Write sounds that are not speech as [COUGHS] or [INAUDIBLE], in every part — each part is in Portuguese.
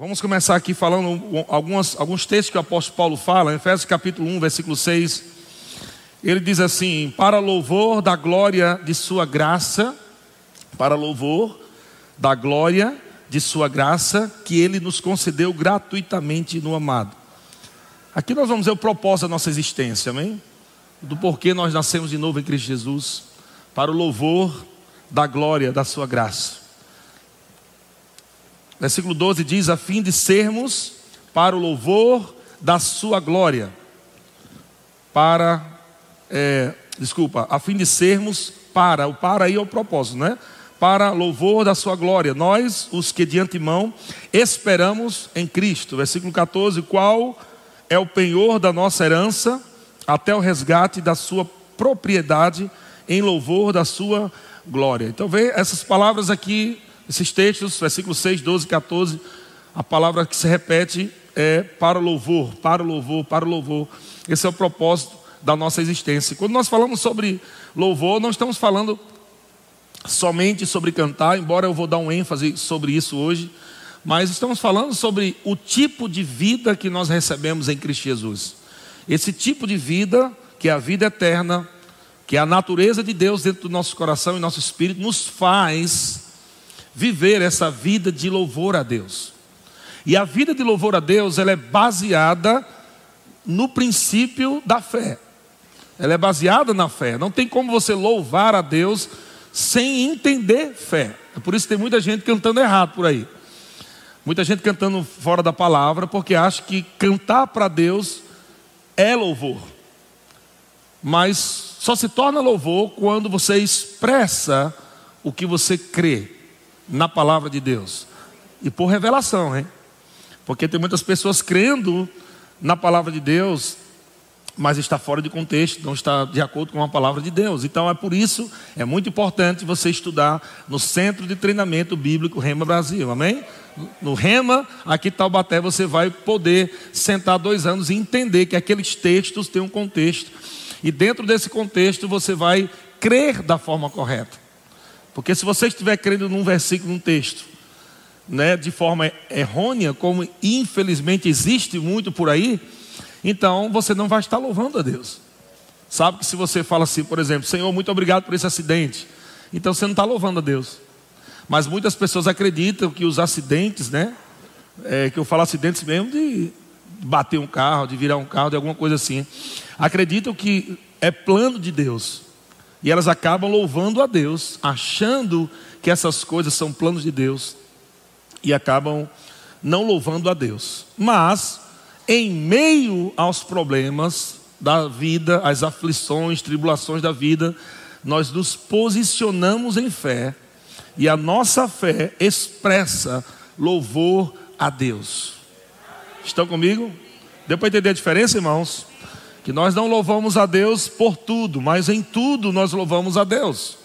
Vamos começar aqui falando algumas, alguns textos que o apóstolo Paulo fala, em Efésios capítulo 1, versículo 6. Ele diz assim: Para louvor da glória de Sua graça, para louvor da glória de Sua graça, que Ele nos concedeu gratuitamente no amado. Aqui nós vamos ver o propósito da nossa existência, amém? Do porquê nós nascemos de novo em Cristo Jesus, para o louvor da glória da Sua graça. Versículo 12 diz: a fim de sermos para o louvor da Sua glória, para, é, desculpa, a fim de sermos para, o para aí é o propósito, né? Para louvor da Sua glória, nós, os que de antemão esperamos em Cristo. Versículo 14: qual é o penhor da nossa herança, até o resgate da Sua propriedade, em louvor da Sua glória. Então, vê essas palavras aqui esses textos, versículos 6, 12, 14, a palavra que se repete é para o louvor, para o louvor, para o louvor. Esse é o propósito da nossa existência. Quando nós falamos sobre louvor, não estamos falando somente sobre cantar, embora eu vou dar um ênfase sobre isso hoje, mas estamos falando sobre o tipo de vida que nós recebemos em Cristo Jesus. Esse tipo de vida, que é a vida eterna, que é a natureza de Deus dentro do nosso coração e nosso espírito, nos faz viver essa vida de louvor a Deus. E a vida de louvor a Deus, ela é baseada no princípio da fé. Ela é baseada na fé. Não tem como você louvar a Deus sem entender fé. É por isso que tem muita gente cantando errado por aí. Muita gente cantando fora da palavra porque acha que cantar para Deus é louvor. Mas só se torna louvor quando você expressa o que você crê na palavra de Deus. E por revelação, hein? Porque tem muitas pessoas crendo na palavra de Deus, mas está fora de contexto, não está de acordo com a palavra de Deus. Então é por isso, é muito importante você estudar no Centro de Treinamento Bíblico Rema Brasil, amém? No Rema, aqui em Taubaté, você vai poder sentar dois anos e entender que aqueles textos têm um contexto. E dentro desse contexto você vai crer da forma correta. Porque se você estiver crendo num versículo, num texto, né, de forma errônea, como infelizmente existe muito por aí, então você não vai estar louvando a Deus. Sabe que se você fala assim, por exemplo, Senhor, muito obrigado por esse acidente, então você não está louvando a Deus. Mas muitas pessoas acreditam que os acidentes, né, é, que eu falo acidentes mesmo de bater um carro, de virar um carro, de alguma coisa assim, acreditam que é plano de Deus. E elas acabam louvando a Deus, achando que essas coisas são planos de Deus, e acabam não louvando a Deus. Mas, em meio aos problemas da vida, às aflições, tribulações da vida, nós nos posicionamos em fé, e a nossa fé expressa louvor a Deus. Estão comigo? Deu para entender a diferença, irmãos? Que nós não louvamos a Deus por tudo, mas em tudo nós louvamos a Deus.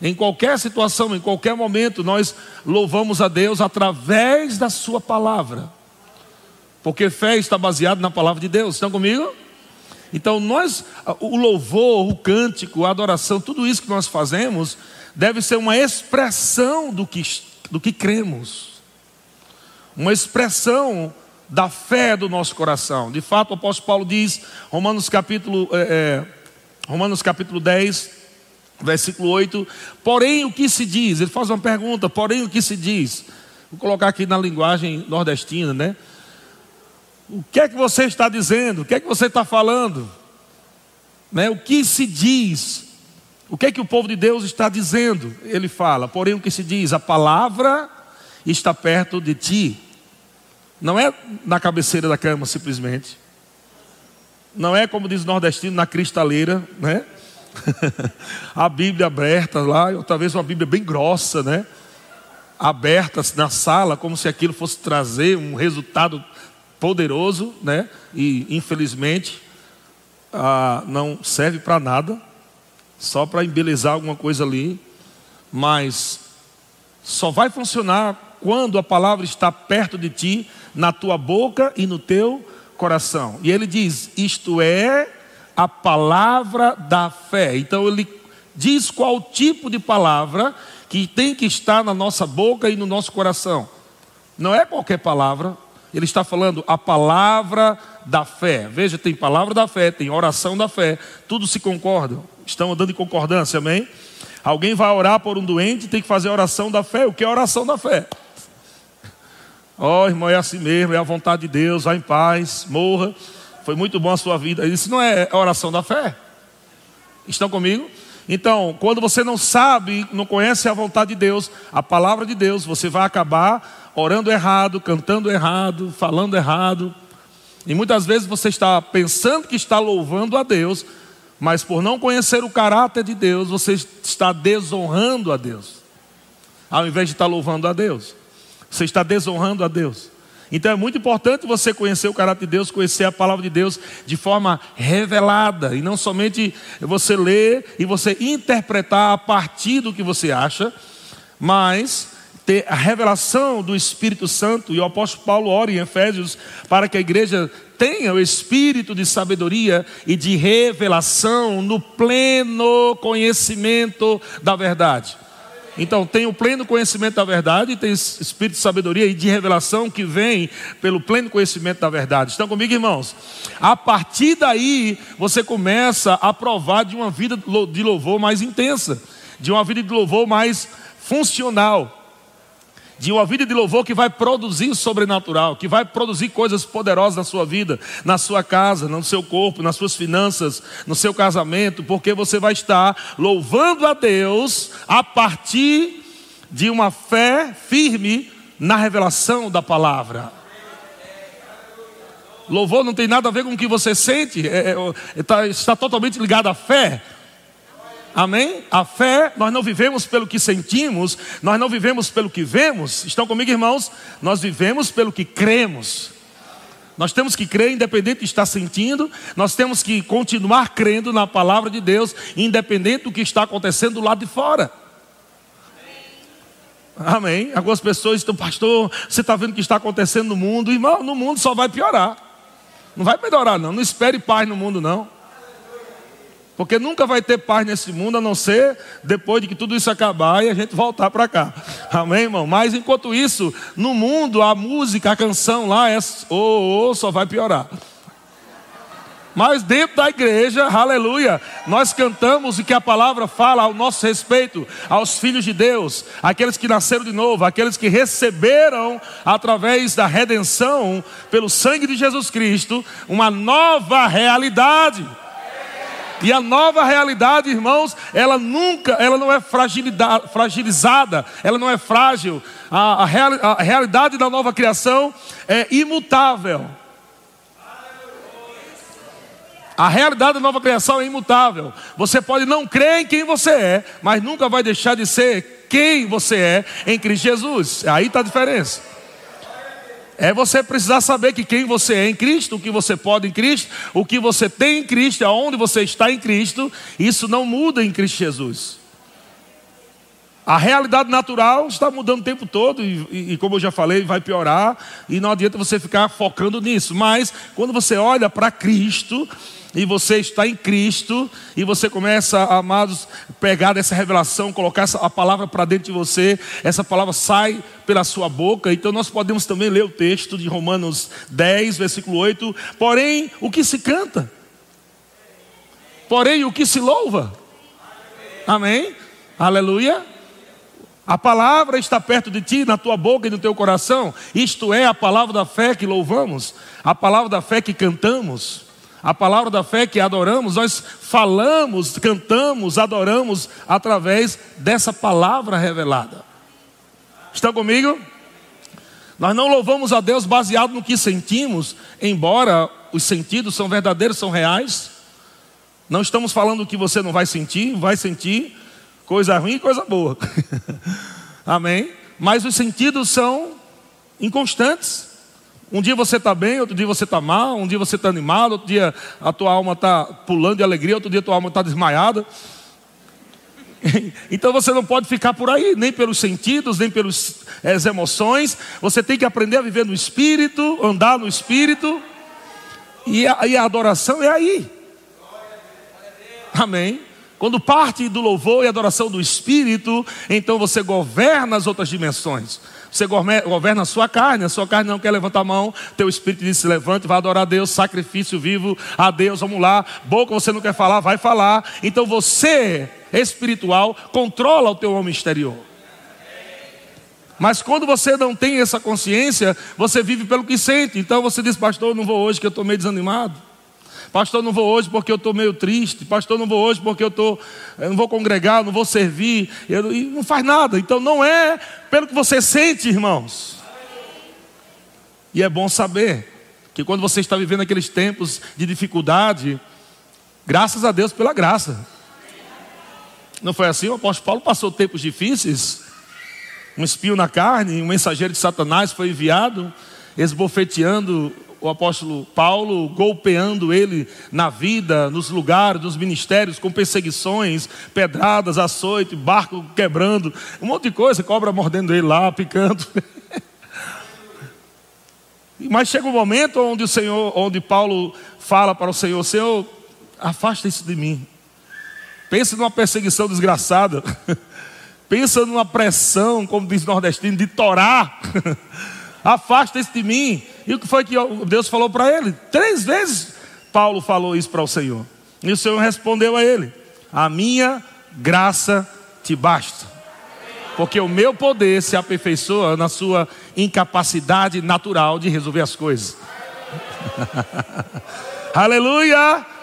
Em qualquer situação, em qualquer momento, nós louvamos a Deus através da Sua palavra, porque fé está baseada na palavra de Deus. Estão comigo? Então, nós, o louvor, o cântico, a adoração, tudo isso que nós fazemos, deve ser uma expressão do que, do que cremos, uma expressão da fé do nosso coração. De fato, o apóstolo Paulo diz, Romanos capítulo, é, é, Romanos capítulo 10, versículo 8, porém o que se diz? Ele faz uma pergunta, porém o que se diz? Vou colocar aqui na linguagem nordestina, né? O que é que você está dizendo? O que é que você está falando? Né? O que se diz? O que é que o povo de Deus está dizendo? Ele fala, porém o que se diz? A palavra está perto de ti não é na cabeceira da cama simplesmente. Não é como diz o nordestino, na cristaleira, né? [LAUGHS] a Bíblia aberta lá, ou talvez uma Bíblia bem grossa, né? Aberta na sala, como se aquilo fosse trazer um resultado poderoso, né? E infelizmente ah, não serve para nada, só para embelezar alguma coisa ali, mas só vai funcionar quando a palavra está perto de ti, na tua boca e no teu coração. E ele diz: Isto é a palavra da fé. Então ele diz qual tipo de palavra que tem que estar na nossa boca e no nosso coração. Não é qualquer palavra. Ele está falando a palavra da fé. Veja, tem palavra da fé, tem oração da fé. Tudo se concorda. Estão andando em concordância, amém? Alguém vai orar por um doente, tem que fazer oração da fé. O que é oração da fé? Ó, oh, irmão, é assim mesmo, é a vontade de Deus, vá em paz, morra. Foi muito bom a sua vida. Isso não é a oração da fé. Estão comigo? Então, quando você não sabe, não conhece a vontade de Deus, a palavra de Deus, você vai acabar orando errado, cantando errado, falando errado. E muitas vezes você está pensando que está louvando a Deus, mas por não conhecer o caráter de Deus, você está desonrando a Deus. Ao invés de estar louvando a Deus, você está desonrando a Deus. Então é muito importante você conhecer o caráter de Deus, conhecer a palavra de Deus de forma revelada, e não somente você ler e você interpretar a partir do que você acha, mas ter a revelação do Espírito Santo, e o apóstolo Paulo ora em Efésios para que a igreja tenha o espírito de sabedoria e de revelação no pleno conhecimento da verdade. Então, tem o pleno conhecimento da verdade, tem espírito de sabedoria e de revelação que vem pelo pleno conhecimento da verdade. Estão comigo, irmãos? A partir daí, você começa a provar de uma vida de louvor mais intensa, de uma vida de louvor mais funcional de uma vida de louvor que vai produzir sobrenatural, que vai produzir coisas poderosas na sua vida, na sua casa, no seu corpo, nas suas finanças, no seu casamento, porque você vai estar louvando a Deus a partir de uma fé firme na revelação da palavra. Louvor não tem nada a ver com o que você sente, é, é, está, está totalmente ligado à fé. Amém? A fé, nós não vivemos pelo que sentimos, nós não vivemos pelo que vemos. Estão comigo, irmãos? Nós vivemos pelo que cremos. Nós temos que crer, independente de estar sentindo, nós temos que continuar crendo na palavra de Deus, independente do que está acontecendo do lado de fora. Amém. Algumas pessoas estão, pastor, você está vendo o que está acontecendo no mundo? Irmão, no mundo só vai piorar. Não vai melhorar, não. Não espere paz no mundo, não. Porque nunca vai ter paz nesse mundo a não ser depois de que tudo isso acabar e a gente voltar para cá. Amém, irmão? Mas enquanto isso, no mundo, a música, a canção lá é oh, oh, só vai piorar. Mas dentro da igreja, aleluia, nós cantamos e que a palavra fala ao nosso respeito, aos filhos de Deus, aqueles que nasceram de novo, aqueles que receberam através da redenção pelo sangue de Jesus Cristo, uma nova realidade. E a nova realidade, irmãos, ela nunca, ela não é fragilizada, ela não é frágil. A, a, real, a realidade da nova criação é imutável. A realidade da nova criação é imutável. Você pode não crer em quem você é, mas nunca vai deixar de ser quem você é em Cristo Jesus. Aí está a diferença. É você precisar saber que quem você é em Cristo, o que você pode em Cristo, o que você tem em Cristo, aonde você está em Cristo, isso não muda em Cristo Jesus. A realidade natural está mudando o tempo todo, e, e, e, como eu já falei, vai piorar, e não adianta você ficar focando nisso. Mas quando você olha para Cristo, e você está em Cristo, e você começa, amados, pegar dessa revelação, colocar essa, a palavra para dentro de você, essa palavra sai pela sua boca. Então nós podemos também ler o texto de Romanos 10, versículo 8. Porém, o que se canta? Porém, o que se louva? Amém? Aleluia. A palavra está perto de ti, na tua boca e no teu coração. Isto é a palavra da fé que louvamos, a palavra da fé que cantamos. A palavra da fé que adoramos, nós falamos, cantamos, adoramos através dessa palavra revelada. Estão comigo? Nós não louvamos a Deus baseado no que sentimos, embora os sentidos são verdadeiros, são reais. Não estamos falando que você não vai sentir, vai sentir coisa ruim e coisa boa. [LAUGHS] Amém? Mas os sentidos são inconstantes. Um dia você está bem, outro dia você está mal, um dia você está animado, outro dia a tua alma está pulando de alegria, outro dia a tua alma está desmaiada. [LAUGHS] Então você não pode ficar por aí, nem pelos sentidos, nem pelas eh, emoções. Você tem que aprender a viver no espírito, andar no espírito. E a, e a adoração é aí. Amém. Quando parte do louvor e adoração do espírito, então você governa as outras dimensões. Você governa a sua carne, a sua carne não quer levantar a mão, teu espírito diz: se levante, vai adorar a Deus, sacrifício vivo a Deus, vamos lá. Boca você não quer falar, vai falar. Então você, espiritual, controla o teu homem exterior. Mas quando você não tem essa consciência, você vive pelo que sente. Então você diz, pastor, eu não vou hoje que eu estou meio desanimado. Pastor, não vou hoje porque eu estou meio triste. Pastor, não vou hoje porque eu, tô, eu não vou congregar, não vou servir. Eu, e não faz nada. Então não é pelo que você sente, irmãos. E é bom saber que quando você está vivendo aqueles tempos de dificuldade, graças a Deus pela graça. Não foi assim? O apóstolo Paulo passou tempos difíceis. Um espio na carne, um mensageiro de Satanás foi enviado, esbofeteando o apóstolo Paulo, golpeando ele na vida, nos lugares, nos ministérios, com perseguições, pedradas, açoite, barco quebrando, um monte de coisa, cobra mordendo ele lá, picando. Mas chega um momento onde o Senhor, onde Paulo fala para o Senhor, Senhor, afasta isso de mim. Pensa numa perseguição desgraçada. [LAUGHS] Pensa numa pressão, como diz o nordestino, de torar. [LAUGHS] afasta isso de mim. E o que foi que Deus falou para ele? Três vezes Paulo falou isso para o Senhor. E o Senhor respondeu a ele: A minha graça te basta. Porque o meu poder se aperfeiçoa na sua incapacidade natural de resolver as coisas. [LAUGHS] Aleluia!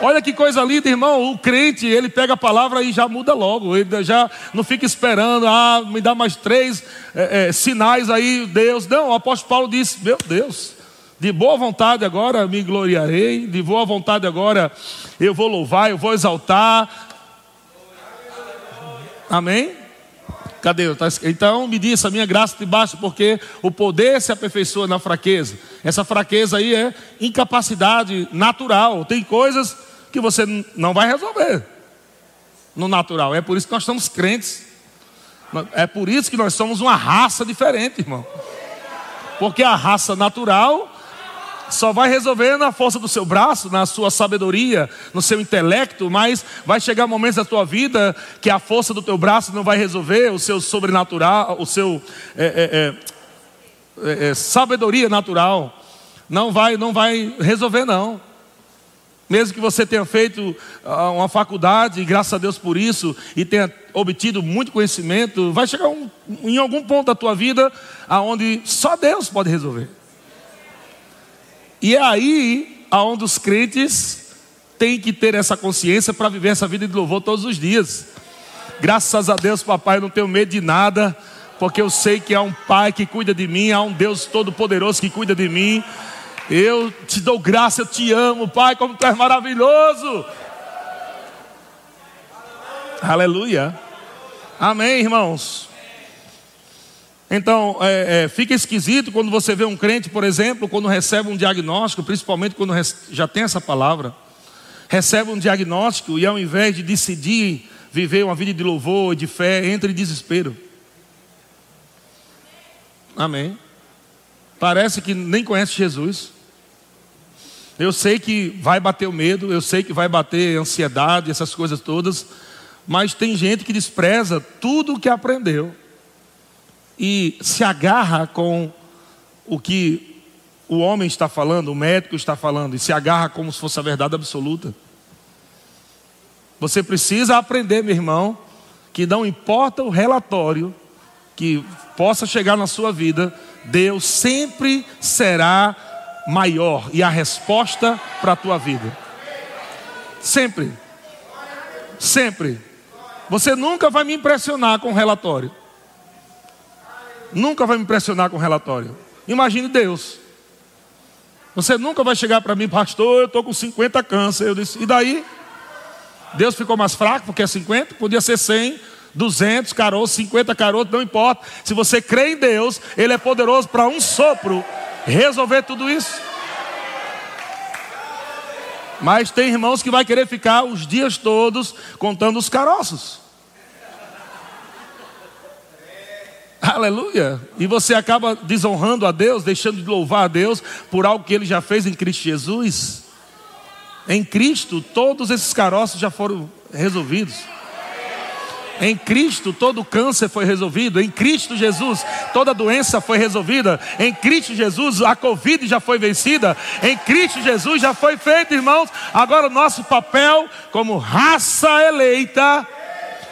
Olha que coisa linda, irmão. O crente, ele pega a palavra e já muda logo. Ele já não fica esperando, ah, me dá mais três é, é, sinais aí, Deus. Não, o apóstolo Paulo disse: Meu Deus, de boa vontade agora me gloriarei, de boa vontade agora eu vou louvar, eu vou exaltar. Amém? Cadê? Tá então me disse, a minha graça te basta, porque o poder se aperfeiçoa na fraqueza. Essa fraqueza aí é incapacidade natural. Tem coisas que você não vai resolver no natural. É por isso que nós somos crentes. É por isso que nós somos uma raça diferente, irmão. Porque a raça natural só vai resolver na força do seu braço, na sua sabedoria, no seu intelecto, mas vai chegar momentos da tua vida que a força do teu braço não vai resolver, o seu sobrenatural, o seu é, é, é, é sabedoria natural não vai, não vai resolver não. Mesmo que você tenha feito ah, uma faculdade, graças a Deus por isso, e tenha obtido muito conhecimento, vai chegar um, em algum ponto da tua vida aonde só Deus pode resolver. E é aí aonde os crentes têm que ter essa consciência para viver essa vida de louvor todos os dias. Graças a Deus, papai, não tenho medo de nada, porque eu sei que há um pai que cuida de mim, há um Deus todo-poderoso que cuida de mim. Eu te dou graça, eu te amo, Pai, como tu és maravilhoso. Aleluia. Amém, irmãos. Então, é, é, fica esquisito quando você vê um crente, por exemplo, quando recebe um diagnóstico, principalmente quando já tem essa palavra, recebe um diagnóstico e ao invés de decidir viver uma vida de louvor e de fé, entra em desespero. Amém. Parece que nem conhece Jesus. Eu sei que vai bater o medo, eu sei que vai bater ansiedade, essas coisas todas, mas tem gente que despreza tudo o que aprendeu e se agarra com o que o homem está falando, o médico está falando, e se agarra como se fosse a verdade absoluta. Você precisa aprender, meu irmão, que não importa o relatório que possa chegar na sua vida, Deus sempre será maior e a resposta para a tua vida. Sempre. Sempre. Você nunca vai me impressionar com relatório. Nunca vai me impressionar com relatório. Imagine Deus. Você nunca vai chegar para mim, pastor, eu estou com 50 câncer. Eu disse, e daí? Deus ficou mais fraco porque é 50? Podia ser 100, 200 caroços, 50 caroços, não importa. Se você crê em Deus, Ele é poderoso para um sopro resolver tudo isso. Mas tem irmãos que vai querer ficar os dias todos contando os caroços. Aleluia. E você acaba desonrando a Deus, deixando de louvar a Deus por algo que ele já fez em Cristo Jesus. Em Cristo, todos esses caroços já foram resolvidos. Em Cristo todo câncer foi resolvido, em Cristo Jesus toda doença foi resolvida, em Cristo Jesus a Covid já foi vencida, em Cristo Jesus já foi feito, irmãos. Agora o nosso papel como raça eleita,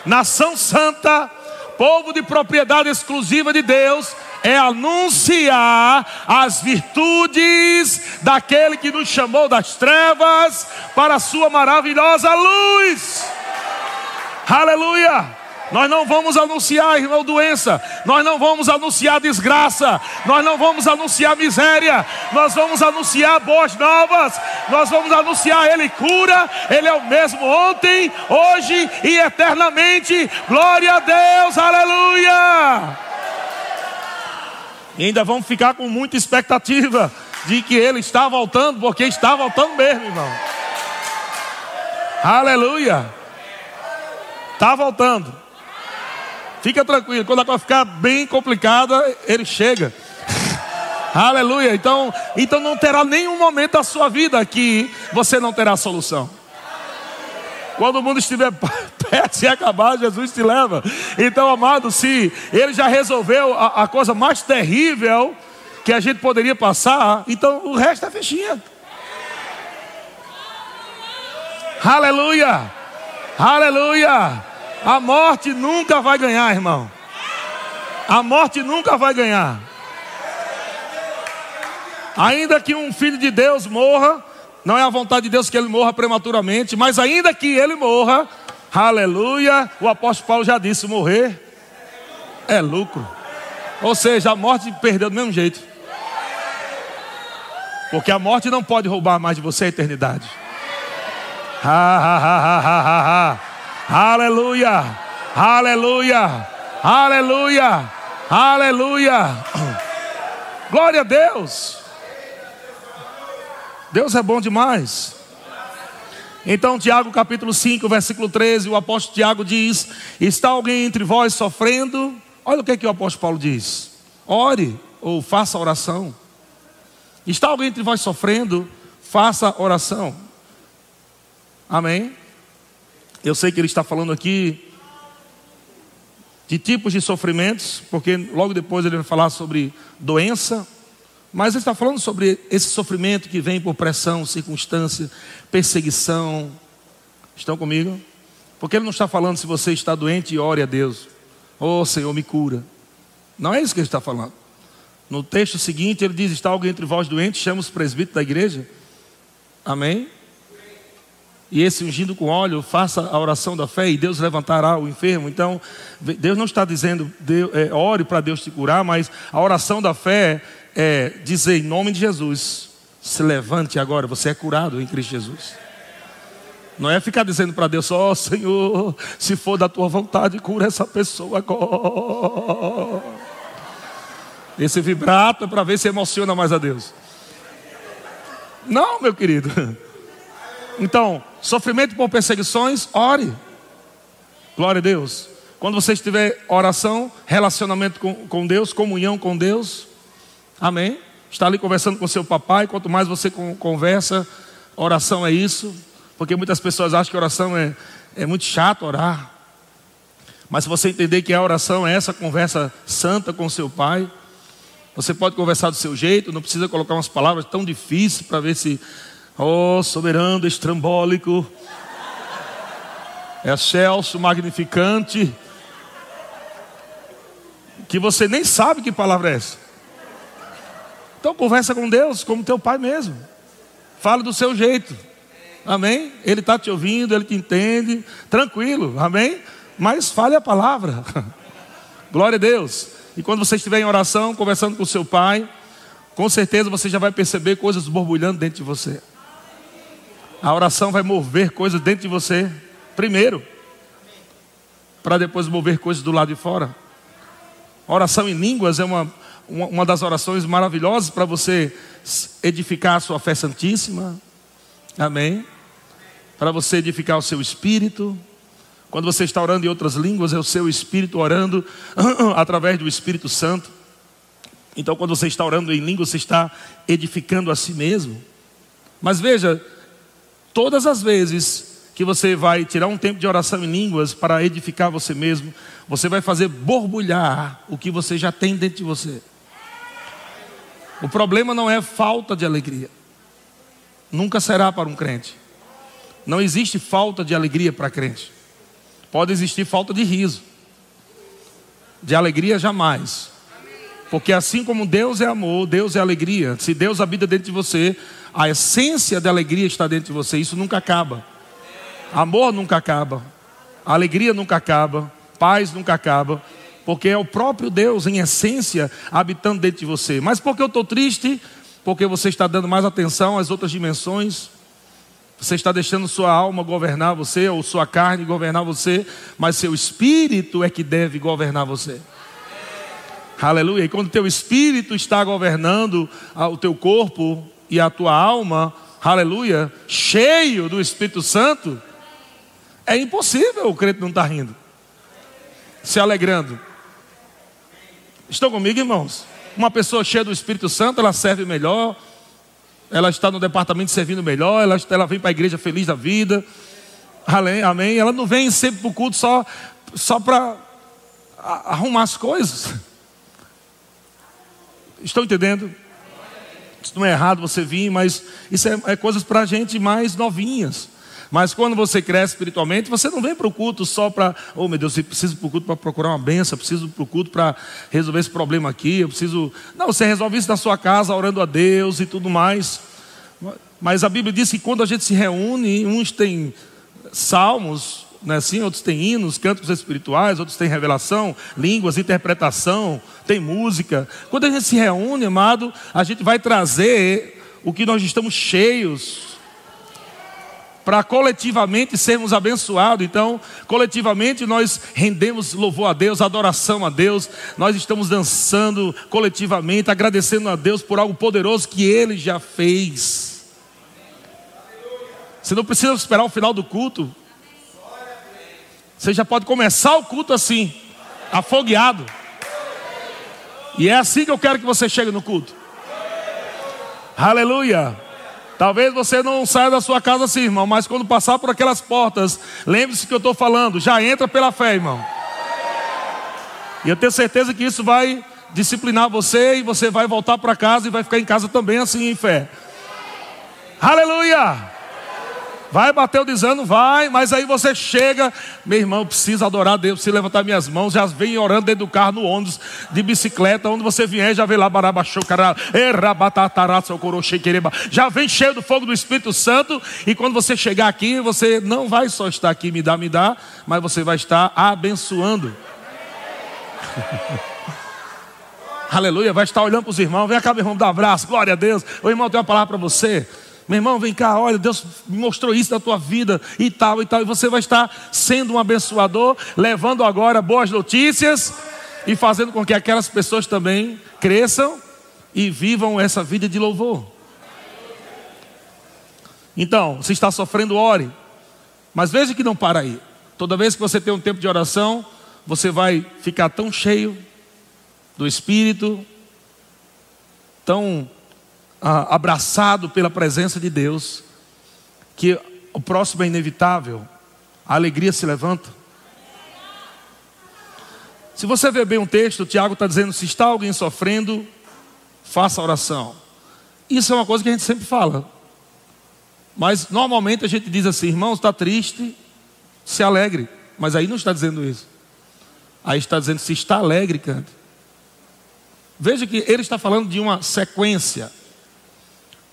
nação santa, povo de propriedade exclusiva de Deus, é anunciar as virtudes daquele que nos chamou das trevas para a sua maravilhosa luz. Aleluia! Nós não vamos anunciar, irmão, doença. Nós não vamos anunciar desgraça. Nós não vamos anunciar miséria. Nós vamos anunciar boas novas. Nós vamos anunciar Ele cura. Ele é o mesmo ontem, hoje e eternamente. Glória a Deus, aleluia. E ainda vamos ficar com muita expectativa de que Ele está voltando, porque está voltando mesmo, irmão. Aleluia. Está voltando. Fica tranquilo, quando a coisa ficar bem complicada, ele chega. [LAUGHS] Aleluia. Então, então não terá nenhum momento da sua vida que você não terá solução. Quando o mundo estiver [LAUGHS] perto de acabar, Jesus te leva. Então, amado, se ele já resolveu a, a coisa mais terrível que a gente poderia passar, então o resto é fichinha. Aleluia. Aleluia. A morte nunca vai ganhar, irmão. A morte nunca vai ganhar. Ainda que um filho de Deus morra, não é a vontade de Deus que ele morra prematuramente, mas ainda que ele morra, aleluia, o apóstolo Paulo já disse: morrer é lucro. Ou seja, a morte perdeu do mesmo jeito. Porque a morte não pode roubar mais de você a eternidade. Ha, ha, ha, ha, ha, ha. Aleluia, aleluia, aleluia, aleluia. Glória a Deus. Deus é bom demais. Então, Tiago capítulo 5, versículo 13, o apóstolo Tiago diz: Está alguém entre vós sofrendo? Olha o que, é que o apóstolo Paulo diz: Ore ou faça oração. Está alguém entre vós sofrendo? Faça oração. Amém? Eu sei que ele está falando aqui de tipos de sofrimentos, porque logo depois ele vai falar sobre doença, mas ele está falando sobre esse sofrimento que vem por pressão, circunstância, perseguição. Estão comigo? Porque ele não está falando se você está doente e ore a Deus. Oh Senhor, me cura. Não é isso que ele está falando. No texto seguinte ele diz: Está alguém entre vós doente? Chama os presbíteros da igreja. Amém? E esse ungindo com óleo, faça a oração da fé e Deus levantará o enfermo. Então, Deus não está dizendo, é, ore para Deus te curar, mas a oração da fé é dizer em nome de Jesus, se levante agora, você é curado em Cristo Jesus. Não é ficar dizendo para Deus, ó oh, Senhor, se for da tua vontade, cura essa pessoa agora. Esse vibrato é para ver se emociona mais a Deus. Não, meu querido. Então, sofrimento por perseguições, ore. Glória a Deus. Quando você estiver oração, relacionamento com, com Deus, comunhão com Deus, amém. Está ali conversando com seu papai, quanto mais você conversa, oração é isso, porque muitas pessoas acham que oração é, é muito chato orar. Mas se você entender que a oração é essa conversa santa com seu pai, você pode conversar do seu jeito, não precisa colocar umas palavras tão difíceis para ver se Oh, soberano estrambólico, excelso, magnificante, que você nem sabe que palavra é essa. Então conversa com Deus como teu pai mesmo. Fala do seu jeito. Amém? Ele está te ouvindo, ele te entende. Tranquilo, amém? Mas fale a palavra. [LAUGHS] Glória a Deus. E quando você estiver em oração, conversando com seu pai, com certeza você já vai perceber coisas borbulhando dentro de você. A oração vai mover coisas dentro de você, primeiro, para depois mover coisas do lado de fora. A oração em línguas é uma, uma, uma das orações maravilhosas para você edificar a sua fé santíssima. Amém? Para você edificar o seu espírito. Quando você está orando em outras línguas, é o seu espírito orando [CLEARS THROAT] através do Espírito Santo. Então, quando você está orando em línguas, você está edificando a si mesmo. Mas veja, Todas as vezes que você vai tirar um tempo de oração em línguas para edificar você mesmo, você vai fazer borbulhar o que você já tem dentro de você. O problema não é falta de alegria. Nunca será para um crente. Não existe falta de alegria para crente. Pode existir falta de riso. De alegria jamais. Porque assim como Deus é amor, Deus é alegria. Se Deus habita dentro de você, a essência da alegria está dentro de você. Isso nunca acaba. Amor nunca acaba. Alegria nunca acaba. Paz nunca acaba. Porque é o próprio Deus, em essência, habitando dentro de você. Mas por que eu estou triste? Porque você está dando mais atenção às outras dimensões. Você está deixando sua alma governar você, ou sua carne governar você, mas seu espírito é que deve governar você. Aleluia. E quando teu espírito está governando o teu corpo e a tua alma, aleluia, cheio do Espírito Santo, é impossível o crente não estar tá rindo, se alegrando. Estão comigo, irmãos? Uma pessoa cheia do Espírito Santo, ela serve melhor, ela está no departamento servindo melhor, ela, ela vem para a igreja feliz da vida. Amém? Ela não vem sempre para o culto só, só para arrumar as coisas. Estão entendendo? Isso não é errado você vir, mas isso é, é coisas para gente mais novinhas. Mas quando você cresce espiritualmente, você não vem para o culto só para, oh meu Deus, eu preciso para o culto para procurar uma benção, eu preciso para o culto para resolver esse problema aqui, eu preciso. Não, você resolve isso na sua casa, orando a Deus e tudo mais. Mas a Bíblia diz que quando a gente se reúne, uns têm salmos, né, assim, outros têm hinos, cantos espirituais, outros têm revelação, línguas, interpretação, tem música. Quando a gente se reúne, amado, a gente vai trazer o que nós estamos cheios para coletivamente sermos abençoados. Então, coletivamente nós rendemos louvor a Deus, adoração a Deus, nós estamos dançando coletivamente, agradecendo a Deus por algo poderoso que Ele já fez. Você não precisa esperar o final do culto. Você já pode começar o culto assim, afogueado. E é assim que eu quero que você chegue no culto. Aleluia. Talvez você não saia da sua casa assim, irmão, mas quando passar por aquelas portas, lembre-se que eu estou falando, já entra pela fé, irmão. E eu tenho certeza que isso vai disciplinar você e você vai voltar para casa e vai ficar em casa também assim em fé. Aleluia! Vai bater o desânimo, vai, mas aí você chega, meu irmão, preciso adorar Deus, preciso levantar minhas mãos, já vem orando dentro do carro, no ônibus, de bicicleta, onde você vier, já vem lá, barabachocará, já vem cheio do fogo do Espírito Santo, e quando você chegar aqui, você não vai só estar aqui, me dá, me dá, mas você vai estar abençoando. [LAUGHS] Aleluia, vai estar olhando para os irmãos, vem cá, meu irmão, dá um abraço, glória a Deus. O irmão tem uma palavra para você. Meu irmão, vem cá, olha, Deus mostrou isso na tua vida e tal e tal. E você vai estar sendo um abençoador, levando agora boas notícias e fazendo com que aquelas pessoas também cresçam e vivam essa vida de louvor. Então, se está sofrendo, ore. Mas veja que não para aí. Toda vez que você tem um tempo de oração, você vai ficar tão cheio do Espírito, tão ah, abraçado pela presença de Deus, que o próximo é inevitável, a alegria se levanta. Se você ver bem um texto, o Tiago está dizendo: se está alguém sofrendo, faça oração. Isso é uma coisa que a gente sempre fala. Mas normalmente a gente diz assim: irmão, está triste, se alegre. Mas aí não está dizendo isso. Aí está dizendo: se está alegre, cante. Veja que ele está falando de uma sequência.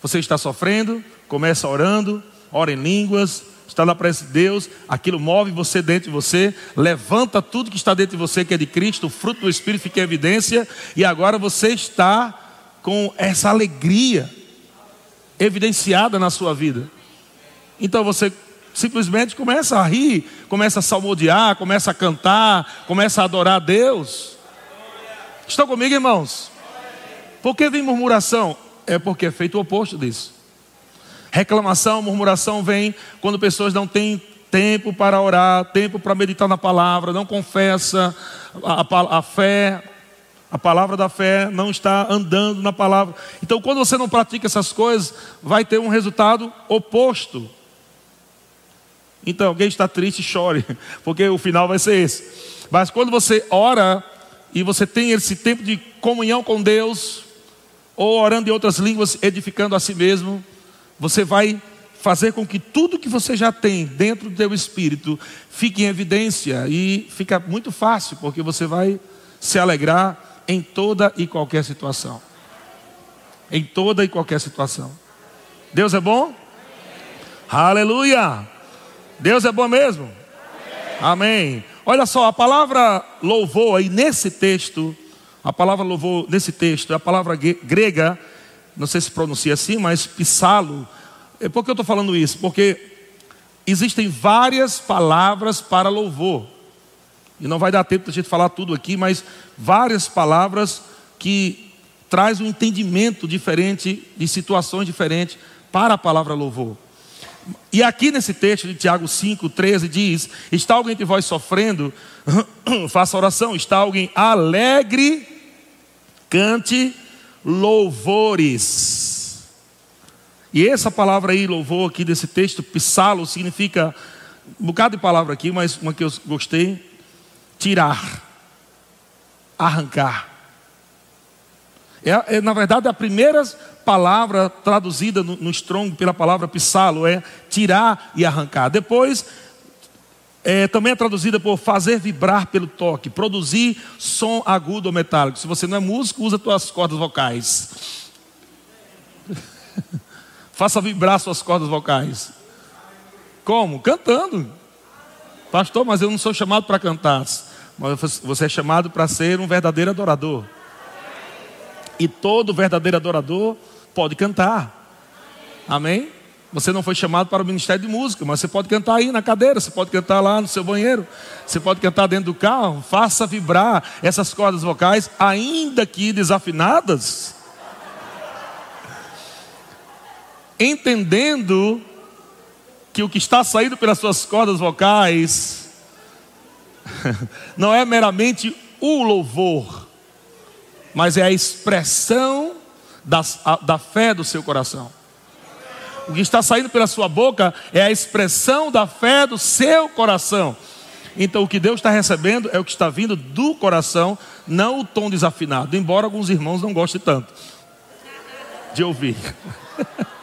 Você está sofrendo, começa orando, ora em línguas, está na presença de Deus, aquilo move você dentro de você, levanta tudo que está dentro de você, que é de Cristo, o fruto do Espírito fica em evidência, e agora você está com essa alegria evidenciada na sua vida. Então você simplesmente começa a rir, começa a salmodiar, começa a cantar, começa a adorar a Deus. Estão comigo, irmãos? Por que vem murmuração? É porque é feito o oposto disso. Reclamação, murmuração vem quando pessoas não têm tempo para orar, tempo para meditar na palavra, não confessa a, a, a fé, a palavra da fé não está andando na palavra. Então, quando você não pratica essas coisas, vai ter um resultado oposto. Então, alguém está triste, chore, [LAUGHS] porque o final vai ser esse. Mas quando você ora e você tem esse tempo de comunhão com Deus, ou orando em outras línguas, edificando a si mesmo, você vai fazer com que tudo que você já tem dentro do teu espírito fique em evidência e fica muito fácil, porque você vai se alegrar em toda e qualquer situação. Em toda e qualquer situação. Deus é bom? Aleluia! Deus é bom mesmo? Amém. Olha só, a palavra louvor aí nesse texto, a palavra louvor nesse texto, é a palavra grega, não sei se pronuncia assim, mas psalo. É, por que eu estou falando isso? Porque existem várias palavras para louvor. E não vai dar tempo a gente falar tudo aqui, mas várias palavras que traz um entendimento diferente de situações diferentes para a palavra louvor. E aqui nesse texto de Tiago 5, 13 diz: Está alguém de vós sofrendo? [CLEARS THROAT] Faça oração. Está alguém alegre? Cante louvores. E essa palavra aí, louvor, aqui desse texto, psalo, significa um bocado de palavra aqui, mas uma que eu gostei: tirar, arrancar. É, é, na verdade, a primeira palavra traduzida no, no Strong pela palavra psalo é tirar e arrancar. Depois, é, também é traduzida por fazer vibrar pelo toque, produzir som agudo ou metálico. Se você não é músico, usa suas cordas vocais. [LAUGHS] Faça vibrar suas cordas vocais. Como? Cantando. Pastor, mas eu não sou chamado para cantar. Mas você é chamado para ser um verdadeiro adorador. E todo verdadeiro adorador pode cantar. Amém? Você não foi chamado para o ministério de música, mas você pode cantar aí na cadeira, você pode cantar lá no seu banheiro, você pode cantar dentro do carro. Faça vibrar essas cordas vocais, ainda que desafinadas. Entendendo que o que está saindo pelas suas cordas vocais [LAUGHS] não é meramente o louvor, mas é a expressão da, da fé do seu coração. O que está saindo pela sua boca é a expressão da fé do seu coração. Então, o que Deus está recebendo é o que está vindo do coração, não o tom desafinado, embora alguns irmãos não gostem tanto de ouvir. [LAUGHS]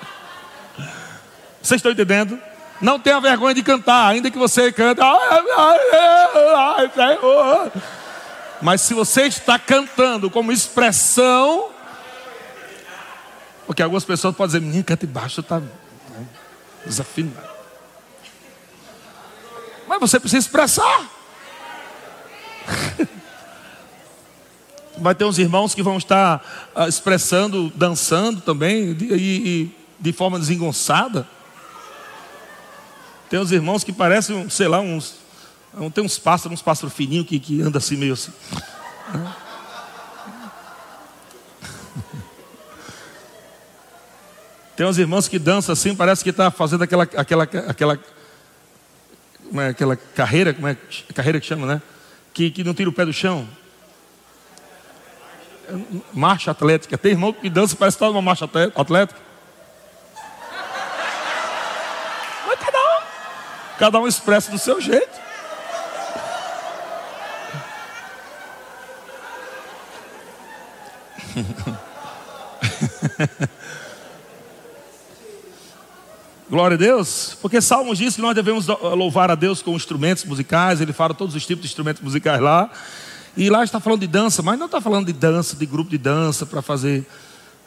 Vocês estão entendendo? Não tenha vergonha de cantar, ainda que você cante. Mas se você está cantando como expressão porque algumas pessoas podem dizer, menino, canta baixo, está né, desafinado. Mas você precisa expressar. Vai ter uns irmãos que vão estar uh, expressando, dançando também, e, e, de forma desengonçada. Tem uns irmãos que parecem, sei lá, uns. Tem uns pássaros, uns pássaros fininhos que, que andam assim meio assim. Tem uns irmãos que dançam assim, parece que está fazendo aquela, aquela, aquela, é, aquela carreira, como é carreira que chama, né? Que, que não tira o pé do chão. Marcha atlética. Tem irmão que dança, parece que está numa marcha atlética. Mas cada um, cada um expressa do seu jeito. [LAUGHS] Glória a Deus, porque Salmos diz que nós devemos louvar a Deus com instrumentos musicais, ele fala todos os tipos de instrumentos musicais lá, e lá está falando de dança, mas não está falando de dança, de grupo de dança para fazer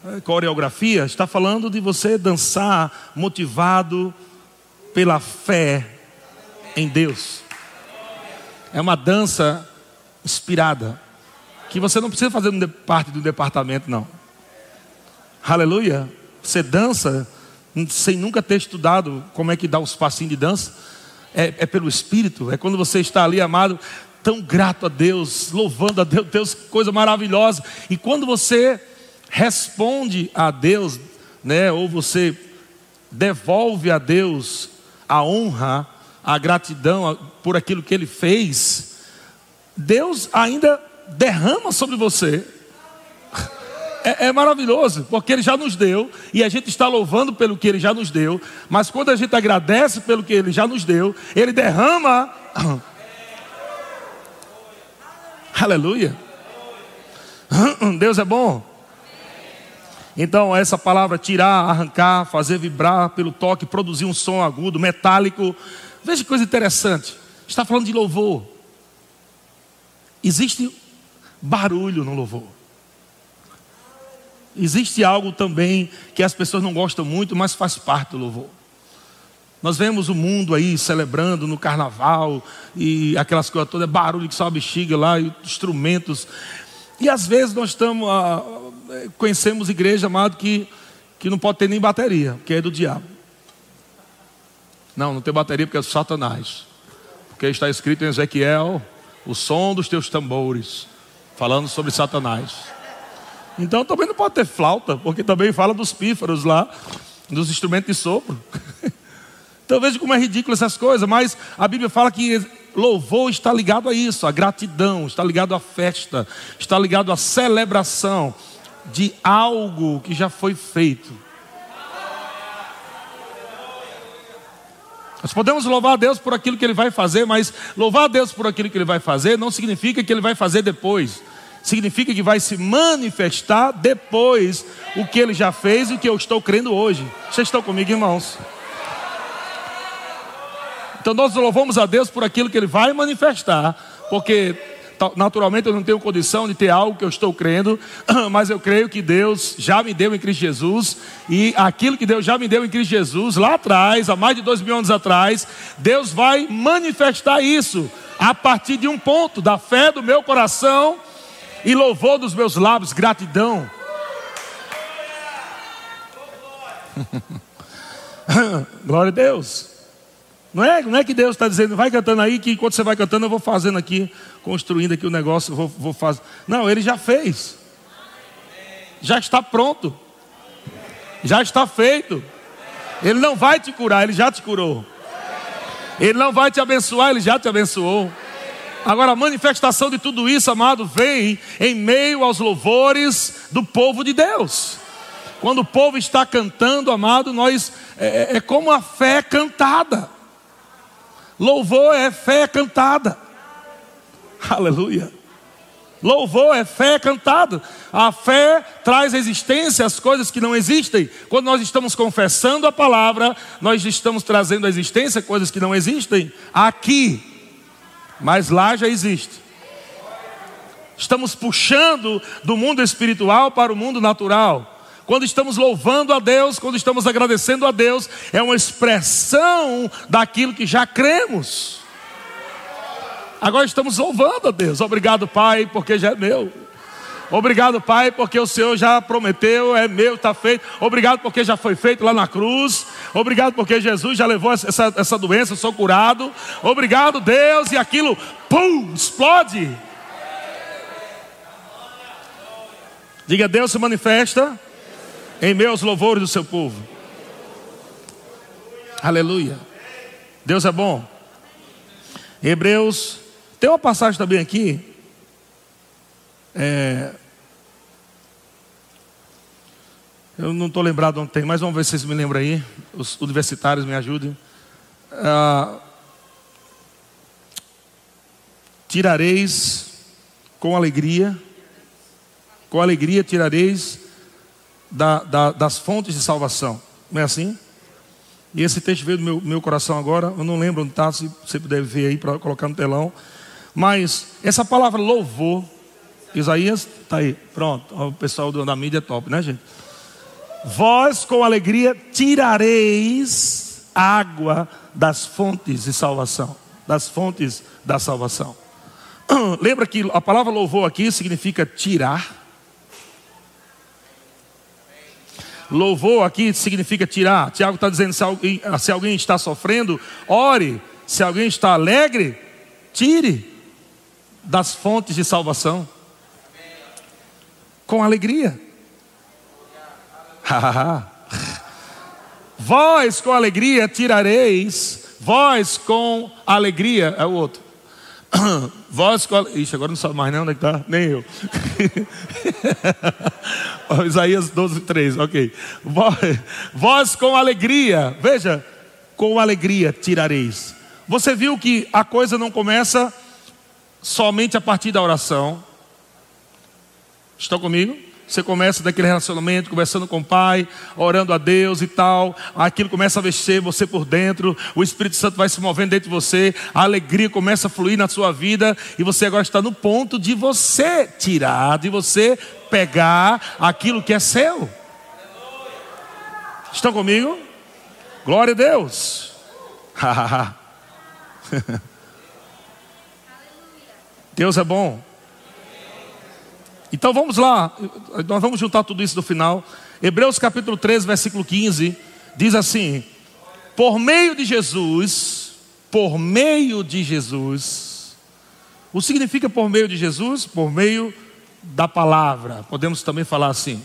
eh, coreografia, está falando de você dançar motivado pela fé em Deus. É uma dança inspirada, que você não precisa fazer parte do departamento, não. Aleluia. Você dança sem nunca ter estudado como é que dá os passinhos de dança, é, é pelo Espírito, é quando você está ali, amado, tão grato a Deus, louvando a Deus, Deus, coisa maravilhosa. E quando você responde a Deus, né, ou você devolve a Deus a honra, a gratidão por aquilo que Ele fez, Deus ainda derrama sobre você É, é, maravilhoso, porque Ele já nos deu, e a gente está louvando pelo que Ele já nos deu, mas quando a gente agradece pelo que Ele já nos deu, Ele derrama. [COUGHS] Aleluia. Deus é bom. Então, essa palavra tirar, arrancar, fazer vibrar pelo toque, produzir um som agudo, metálico. Veja que coisa interessante. Está falando de louvor. Existe barulho no louvor. Existe algo também que as pessoas não gostam muito, mas faz parte do louvor. Nós vemos o mundo aí celebrando no carnaval e aquelas coisas todas, barulho que sobe bexiga lá, e instrumentos. E às vezes nós estamos, ah, conhecemos igreja, amado, que, que não pode ter nem bateria, que é do diabo. Não, não tem bateria porque é do Satanás. Porque está escrito em Ezequiel, o som dos teus tambores, falando sobre Satanás. Então também não pode ter flauta, porque também fala dos pífaros lá, dos instrumentos de sopro. [LAUGHS] então veja como é ridículo essas coisas, mas a Bíblia fala que louvor está ligado a isso, a gratidão, está ligado à festa, está ligado à celebração de algo que já foi feito. Nós podemos louvar a Deus por aquilo que Ele vai fazer, mas louvar a Deus por aquilo que Ele vai fazer não significa que Ele vai fazer depois. Significa que vai se manifestar depois o que Ele já fez e o que eu estou crendo hoje. Vocês estão comigo, irmãos? Então nós louvamos a Deus por aquilo que Ele vai manifestar, porque naturalmente eu não tenho condição de ter algo que eu estou crendo, [CLEARS THROAT] mas eu creio que Deus já me deu em Cristo Jesus, e aquilo que Deus já me deu em Cristo Jesus, lá atrás, há mais de dois mil anos atrás, Deus vai manifestar isso a partir de um ponto da fé do meu coração e louvor dos meus lábios, gratidão. [LAUGHS] Glória a Deus. Não é, não é que Deus está dizendo, vai cantando aí, que enquanto você vai cantando, eu vou fazendo aqui, construindo aqui o negócio, vou, vou fazer. Não, ele já fez. Já está pronto. Já está feito. Ele não vai te curar, ele já te curou. Ele não vai te abençoar, ele já te abençoou. Agora, a manifestação de tudo isso, amado, vem em meio aos louvores do povo de Deus. Quando o povo está cantando, amado, nós é, é, é como a fé cantada. Louvor é fé cantada. [LAUGHS] Aleluia. Louvor é fé cantada. A fé traz existência às coisas que não existem. Quando nós estamos confessando a palavra, nós estamos trazendo à existência coisas que não existem aqui, mas lá já existe. Estamos puxando do mundo espiritual para o mundo natural. Quando estamos louvando a Deus, quando estamos agradecendo a Deus, é uma expressão daquilo que já cremos. Agora estamos louvando a Deus. Obrigado, Pai, porque já é meu. Obrigado, Pai, porque o Senhor já prometeu, é meu, está feito. Obrigado porque já foi feito lá na cruz. Obrigado porque Jesus já levou essa, essa doença, eu sou curado. Obrigado, Deus, e aquilo, pum, explode. Diga, Deus se manifesta em meus louvores do seu povo. Aleluia. Deus é bom. Hebreus, tem uma passagem também aqui. É, eu não estou lembrado onde tem, mas vamos ver se vocês me lembram aí. Os universitários me ajudem. Ah, tirareis com alegria, com alegria tirareis da, da, das fontes de salvação. Não é assim? E esse texto veio do meu, meu coração agora, eu não lembro onde está, se você puder ver aí para colocar no telão. Mas essa palavra louvor, Isaías, está aí, pronto. O pessoal da mídia é top, né, gente? Vós com alegria tirareis água das fontes de salvação, das fontes da salvação. [CLEARS THROAT] Lembra que a palavra louvor aqui significa tirar, Louvor aqui significa tirar. Tiago está dizendo: se alguém, se alguém está sofrendo, ore. Se alguém está alegre, tire das fontes de salvação. Com alegria. [LAUGHS] vós com alegria tirareis, vós com alegria, é o outro. [COUGHS] Vós com Ixi, agora não sabe mais não onde é que está, nem eu. [LAUGHS] Isaías 12, 3, ok. Vós com alegria, veja, com alegria tirareis. Você viu que a coisa não começa somente a partir da oração. Estão comigo? Você começa daquele relacionamento, conversando com o Pai, orando a Deus e tal. Aquilo começa a mexer você por dentro. O Espírito Santo vai se movendo dentro de você. A alegria começa a fluir na sua vida. E você agora está no ponto de você tirar, de você pegar aquilo que é seu. Estão comigo? Glória a Deus. [LAUGHS] Deus é bom. Então vamos lá, nós vamos juntar tudo isso no final. Hebreus capítulo 13, versículo 15, diz assim: Por meio de Jesus, por meio de Jesus, o significa por meio de Jesus? Por meio da palavra, podemos também falar assim.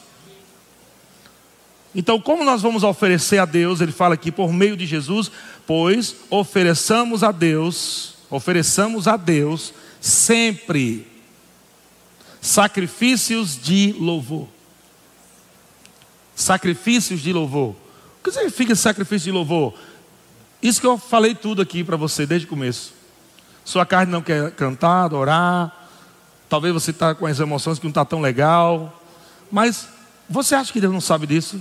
Então, como nós vamos oferecer a Deus? Ele fala aqui por meio de Jesus, pois ofereçamos a Deus, ofereçamos a Deus sempre sacrifícios de louvor. Sacrifícios de louvor. O que significa sacrifício de louvor? Isso que eu falei tudo aqui para você desde o começo. Sua carne não quer cantar, adorar. Talvez você está com as emoções que não está tão legal. Mas você acha que Deus não sabe disso?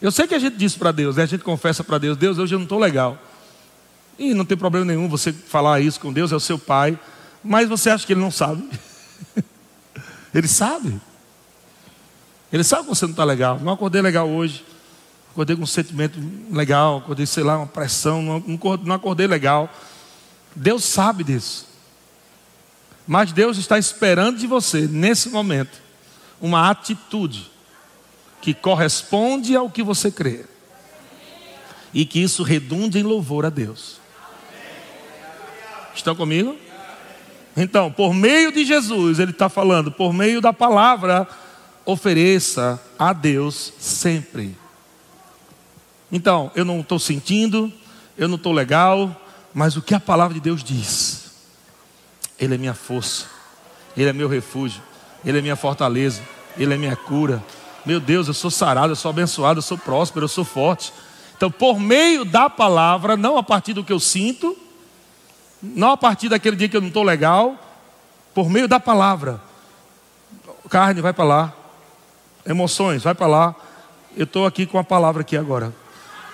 Eu sei que a gente diz para Deus, né? a gente confessa para Deus: Deus, hoje eu não estou legal. E não tem problema nenhum você falar isso com Deus, é o seu Pai. Mas você acha que ele não sabe? [LAUGHS] ele sabe. Ele sabe que você não está legal. Não acordei legal hoje. Acordei com um sentimento legal. Acordei, sei lá, uma pressão. Não acordei legal. Deus sabe disso. Mas Deus está esperando de você, nesse momento, uma atitude que corresponde ao que você crê. E que isso redunde em louvor a Deus. Estão comigo? Então, por meio de Jesus, ele está falando, por meio da palavra, ofereça a Deus sempre. Então, eu não estou sentindo, eu não estou legal, mas o que a palavra de Deus diz? Ele é minha força, Ele é meu refúgio, Ele é minha fortaleza, Ele é minha cura. Meu Deus, eu sou sarado, eu sou abençoado, eu sou próspero, eu sou forte. Então, por meio da palavra, não a partir do que eu sinto, não a partir daquele dia que eu não estou legal, por meio da palavra. Carne, vai para lá. Emoções, vai para lá. Eu estou aqui com a palavra aqui agora.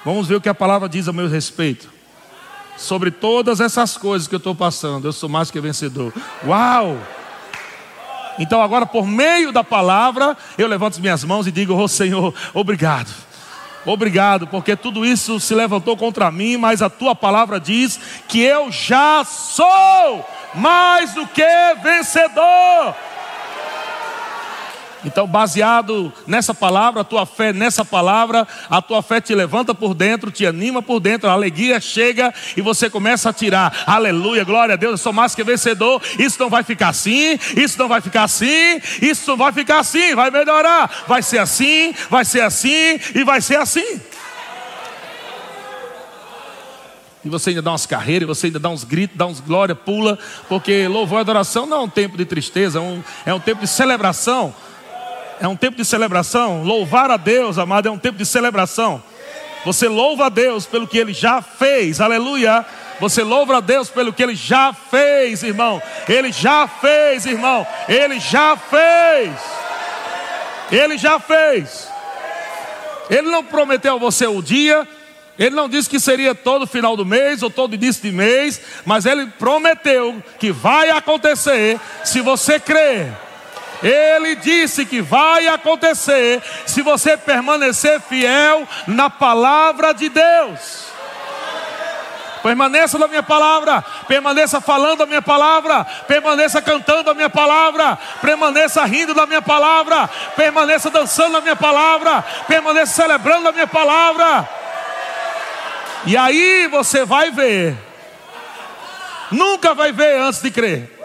Vamos ver o que a palavra diz a meu respeito. Sobre todas essas coisas que eu estou passando, eu sou mais que vencedor. Uau! Então agora, por meio da palavra, eu levanto as minhas mãos e digo: Oh Senhor, obrigado Obrigado, porque tudo isso se levantou contra mim, mas a tua palavra diz que eu já sou mais do que vencedor. Então, baseado nessa palavra, a tua fé nessa palavra, a tua fé te levanta por dentro, te anima por dentro, a alegria chega e você começa a tirar. Aleluia, glória a Deus, eu sou mais que vencedor. Isso não vai ficar assim, isso não vai ficar assim, isso não vai ficar assim, vai melhorar. Vai ser assim, vai ser assim e vai ser assim. E você ainda dá umas carreiras, você ainda dá uns gritos, dá uns glória, pula, porque louvor e adoração não é um tempo de tristeza, é um, é um tempo de celebração é um tempo de celebração. Louvar a Deus, amado, é um tempo de celebração. Você louva a Deus pelo que Ele já fez, aleluia. Você louva a Deus pelo que Ele já fez, irmão. Ele já fez, irmão. Ele já fez. Ele já fez. Ele não prometeu a você o dia, ele não disse que seria todo final do mês ou todo início de mês, mas ele prometeu que vai acontecer se você crer. Ele disse que vai acontecer se você permanecer fiel na palavra de Deus. Permaneça na minha palavra, permaneça falando a minha palavra, permaneça cantando a minha palavra, permaneça rindo da minha palavra, permaneça dançando a minha palavra, permaneça celebrando a minha palavra. E aí você vai ver, nunca vai ver antes de crer.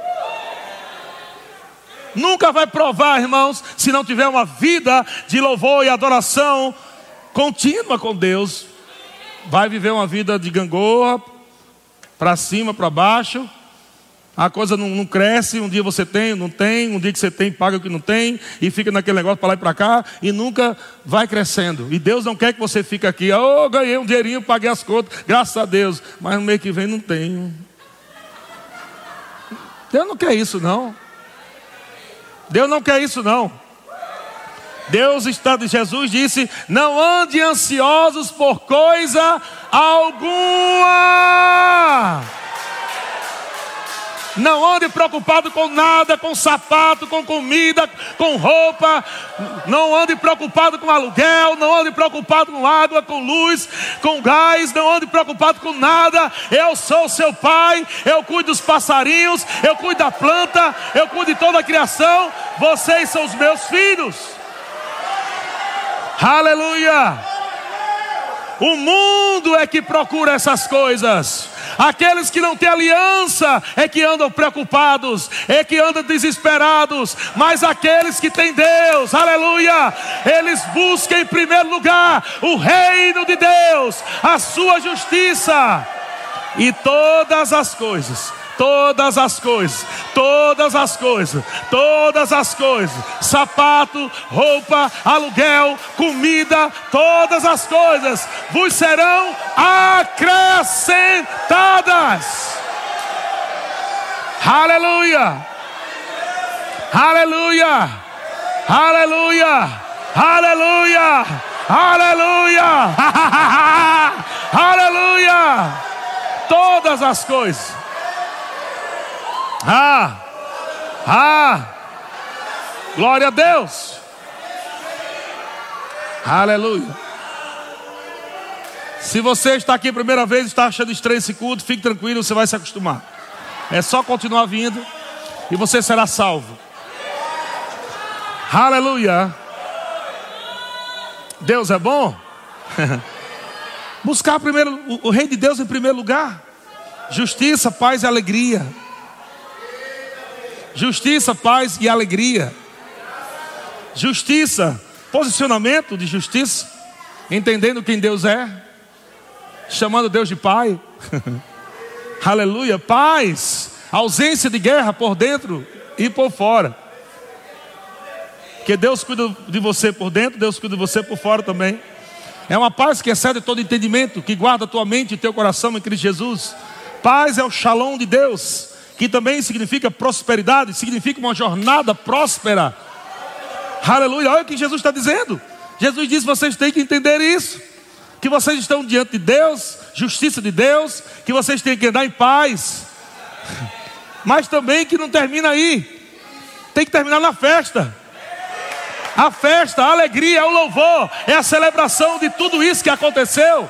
Nunca vai provar, irmãos, se não tiver uma vida de louvor e adoração contínua com Deus. Vai viver uma vida de gangorra, para cima, para baixo. A coisa não, não, cresce, um dia você tem, não tem, um dia que você tem, paga o que não tem, e fica naquele negócio para lá e para cá, e nunca vai crescendo. E Deus não quer que você fique aqui, oh, ganhei um dinheirinho, paguei as contas, graças a Deus, mas no mês que vem não tenho. Deus não quer isso, não. Deus não quer isso, não. Deus está, Jesus disse: não ande ansiosos por coisa alguma. Não ande preocupado com nada, com sapato, com comida, com roupa. Não ande preocupado com aluguel. Não ande preocupado com água, com luz, com gás. Não ande preocupado com nada. Eu sou seu pai. Eu cuido dos passarinhos. Eu cuido da planta. Eu cuido de toda a criação. Vocês são os meus filhos. Aleluia. O mundo é que procura essas coisas. Aqueles que não têm aliança é que andam preocupados, é que andam desesperados. Mas aqueles que têm Deus, aleluia, eles buscam em primeiro lugar o reino de Deus, a sua justiça e todas as coisas todas as coisas, todas as coisas, todas as coisas, sapato, roupa, aluguel, comida, todas as coisas vos serão acrescentadas. Aleluia! Aleluia! Aleluia! Aleluia! Aleluia! [LAUGHS] Aleluia! Todas as coisas ah! Ah! Glória a Deus! Aleluia! Se você está aqui a primeira vez e está achando estranho esse culto, fique tranquilo, você vai se acostumar. É só continuar vindo e você será salvo. Aleluia! Deus é bom? [LAUGHS] Buscar primeiro o, o Rei de Deus em primeiro lugar. Justiça, paz e alegria Justiça, paz e alegria. Justiça, posicionamento de justiça, entendendo quem Deus é, chamando Deus de Pai. [LAUGHS] Aleluia, paz, ausência de guerra por dentro e por fora. Que Deus cuida de você por dentro, Deus cuida de você por fora também. É uma paz que excede todo entendimento, que guarda tua mente e teu coração em Cristo Jesus. Paz é o shalom de Deus que também significa prosperidade, significa uma jornada próspera. Aleluia, olha o que Jesus está dizendo. Jesus diz: vocês têm que entender isso. Que vocês estão diante de Deus, justiça de Deus, que vocês têm que andar em paz. Mas também que não termina aí, tem que terminar na festa. A festa, a alegria, o louvor, é a celebração de tudo isso que aconteceu.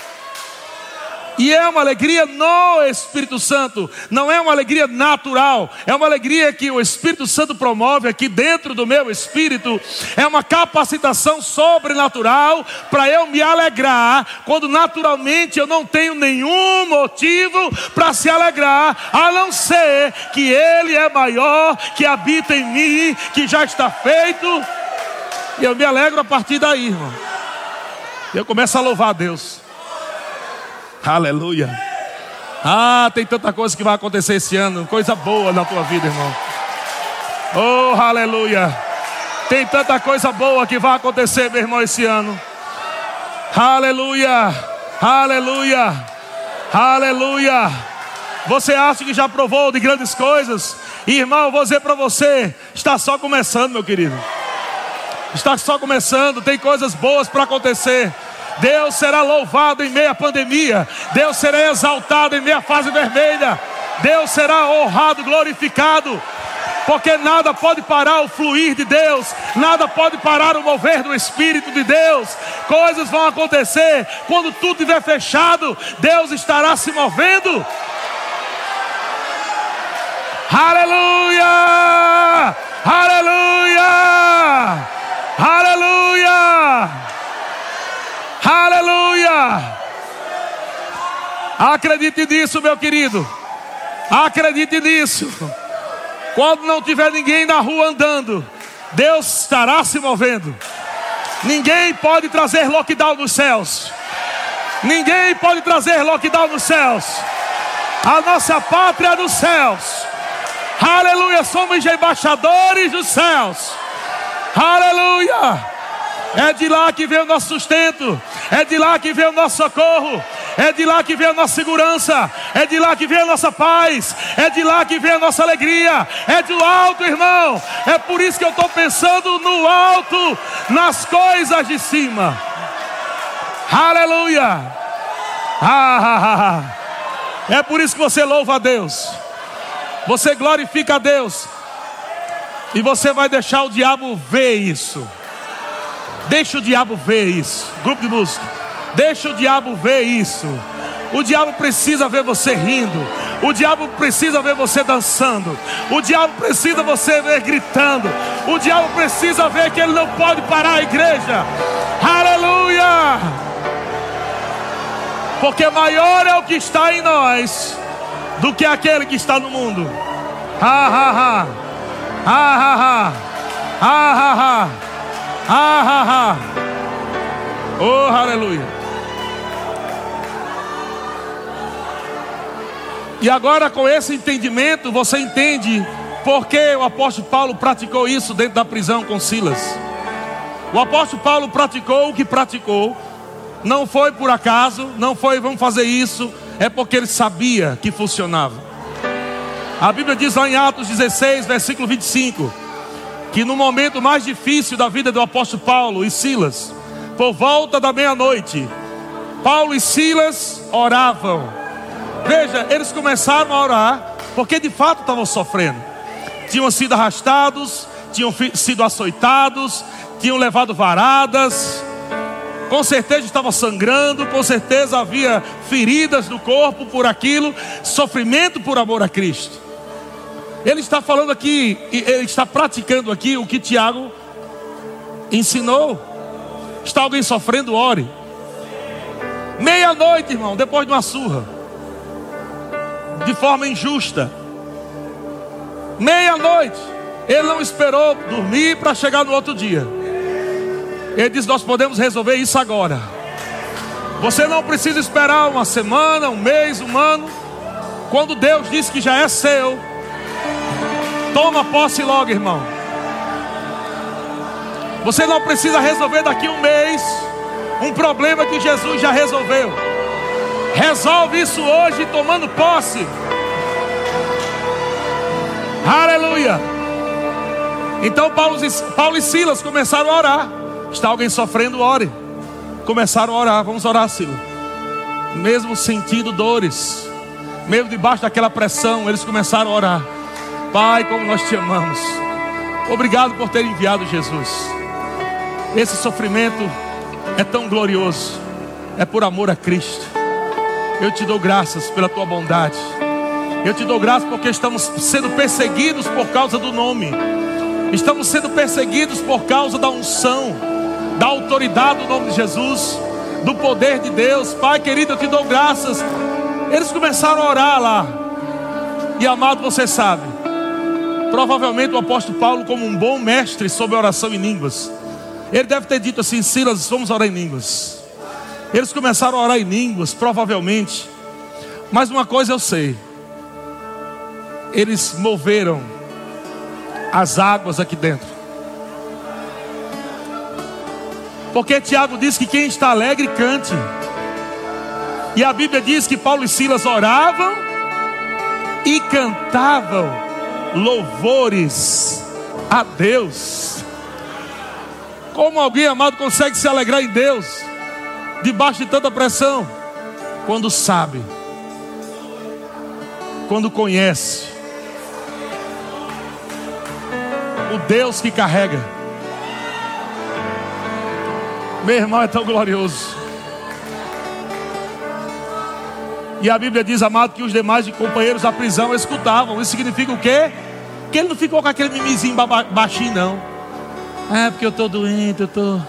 E é uma alegria no Espírito Santo, não é uma alegria natural, é uma alegria que o Espírito Santo promove aqui dentro do meu espírito, é uma capacitação sobrenatural para eu me alegrar, quando naturalmente eu não tenho nenhum motivo para se alegrar, a não ser que Ele é maior, que habita em mim, que já está feito, e eu me alegro a partir daí, irmão. Eu começo a louvar a Deus. Aleluia. Ah, tem tanta coisa que vai acontecer esse ano, coisa boa na tua vida, irmão. Oh, aleluia. Tem tanta coisa boa que vai acontecer, meu irmão, esse ano. Aleluia. Aleluia. Aleluia. Você acha que já provou de grandes coisas? Irmão, vou dizer para você, está só começando, meu querido. Está só começando, tem coisas boas para acontecer. Deus será louvado em meio à pandemia. Deus será exaltado em meio à fase vermelha. Deus será honrado, glorificado. Porque nada pode parar o fluir de Deus, nada pode parar o mover do Espírito de Deus. Coisas vão acontecer quando tudo estiver fechado, Deus estará se movendo. Aleluia! Aleluia! Acredite nisso, meu querido. Acredite nisso. Quando não tiver ninguém na rua andando, Deus estará se movendo. Ninguém pode trazer lockdown nos céus. Ninguém pode trazer lockdown nos céus. A nossa pátria é dos céus. Aleluia, somos embaixadores dos céus. Aleluia. É de lá que vem o nosso sustento, é de lá que vem o nosso socorro, é de lá que vem a nossa segurança, é de lá que vem a nossa paz, é de lá que vem a nossa alegria, é do alto, irmão. É por isso que eu estou pensando no alto, nas coisas de cima. Aleluia. Ah, ah, ah. É por isso que você louva a Deus, você glorifica a Deus, e você vai deixar o diabo ver isso. Deixa o diabo ver isso. Grupo de música. Deixa o diabo ver isso. O diabo precisa ver você rindo. O diabo precisa ver você dançando. O diabo precisa você ver gritando. O diabo precisa ver que ele não pode parar a igreja. Aleluia! Porque maior é o que está em nós do que aquele que está no mundo. Ha ha ha. Ha ha ha. Ha ha ha. Ah, ah, ah. Oh, aleluia. E agora, com esse entendimento, você entende por que o apóstolo Paulo praticou isso dentro da prisão com Silas. O apóstolo Paulo praticou o que praticou, não foi por acaso, não foi vamos fazer isso, é porque ele sabia que funcionava. A Bíblia diz lá em Atos 16, versículo 25 que no momento mais difícil da vida do apóstolo Paulo e Silas, por volta da meia-noite, Paulo e Silas oravam. Veja, eles começaram a orar porque de fato estavam sofrendo. Tinham sido arrastados, tinham sido açoitados, tinham levado varadas, com certeza estavam sangrando, com certeza havia feridas no corpo por aquilo, sofrimento por amor a Cristo. Ele está falando aqui, ele está praticando aqui o que Tiago ensinou. Está alguém sofrendo, ore. Meia-noite, irmão, depois de uma surra, de forma injusta. Meia-noite, ele não esperou dormir para chegar no outro dia. Ele diz: Nós podemos resolver isso agora. Você não precisa esperar uma semana, um mês, um ano. Quando Deus diz que já é seu, Toma posse logo, irmão. Você não precisa resolver daqui um mês um problema que Jesus já resolveu. Resolve isso hoje tomando posse. Aleluia. Então Paulo, Paulo e Silas começaram a orar. Está alguém sofrendo? Ore. Começaram a orar. Vamos orar, Silas. Mesmo sentindo dores, mesmo debaixo daquela pressão, eles começaram a orar. Pai, como nós te amamos. Obrigado por ter enviado Jesus. Esse sofrimento é tão glorioso, é por amor a Cristo. Eu te dou graças pela tua bondade. Eu te dou graças porque estamos sendo perseguidos por causa do nome. Estamos sendo perseguidos por causa da unção, da autoridade do nome de Jesus, do poder de Deus. Pai querido, eu te dou graças. Eles começaram a orar lá. E amado, você sabe, Provavelmente o apóstolo Paulo, como um bom mestre sobre oração em línguas, ele deve ter dito assim: Silas, vamos orar em línguas. Eles começaram a orar em línguas, provavelmente. Mas uma coisa eu sei: eles moveram as águas aqui dentro. Porque Tiago diz que quem está alegre cante. E a Bíblia diz que Paulo e Silas oravam e cantavam louvores a Deus. Como alguém amado consegue se alegrar em Deus debaixo de tanta pressão? Quando sabe, quando conhece o Deus que carrega. Meu irmão é tão glorioso. E a Bíblia diz, amado, que os demais companheiros da prisão escutavam. Isso significa o quê? Que ele não ficou com aquele mimizinho baixinho, não. É porque eu estou doente, eu, tô,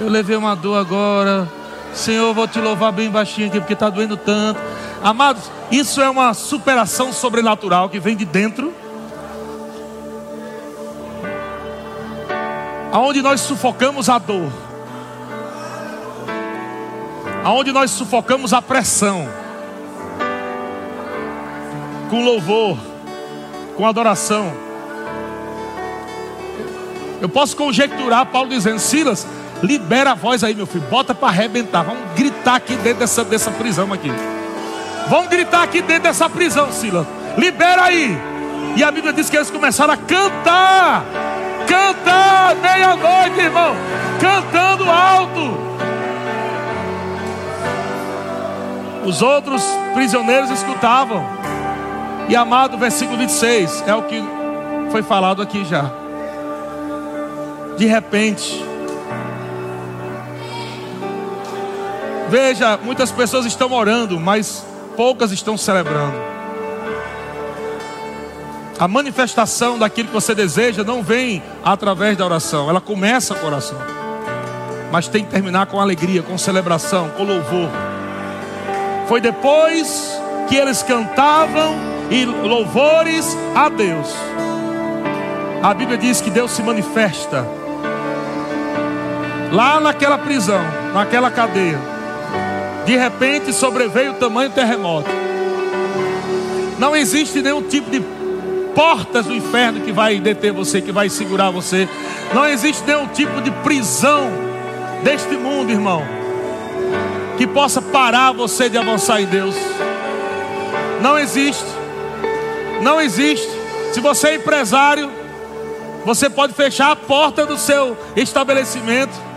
eu levei uma dor agora. Senhor, vou te louvar bem baixinho aqui, porque está doendo tanto. Amados, isso é uma superação sobrenatural que vem de dentro. Aonde nós sufocamos a dor. Aonde nós sufocamos a pressão. com louvor, com adoração. Eu posso conjecturar Paulo dizendo: Silas, libera a voz aí, meu filho, bota para arrebentar. Vamos gritar aqui dentro dessa, dessa prisão aqui. Vamos gritar aqui dentro dessa prisão, Silas. Libera aí. E a Bíblia diz que eles começaram a cantar. Cantar meia-noite, irmão. Cantando alto. Os outros prisioneiros escutavam. E amado, versículo 26 é o que foi falado aqui já de repente. Veja, muitas pessoas estão orando, mas poucas estão celebrando. A manifestação daquilo que você deseja não vem através da oração, ela começa com a oração. Mas tem que terminar com alegria, com celebração, com louvor. Foi depois que eles cantavam e louvores a Deus. A Bíblia diz que Deus se manifesta lá naquela prisão, naquela cadeia, de repente sobreveio o tamanho terremoto. Não existe nenhum tipo de portas do inferno que vai deter você, que vai segurar você. Não existe nenhum tipo de prisão deste mundo, irmão, que possa parar você de avançar em Deus. Não existe. Não existe. Se você é empresário, você pode fechar a porta do seu estabelecimento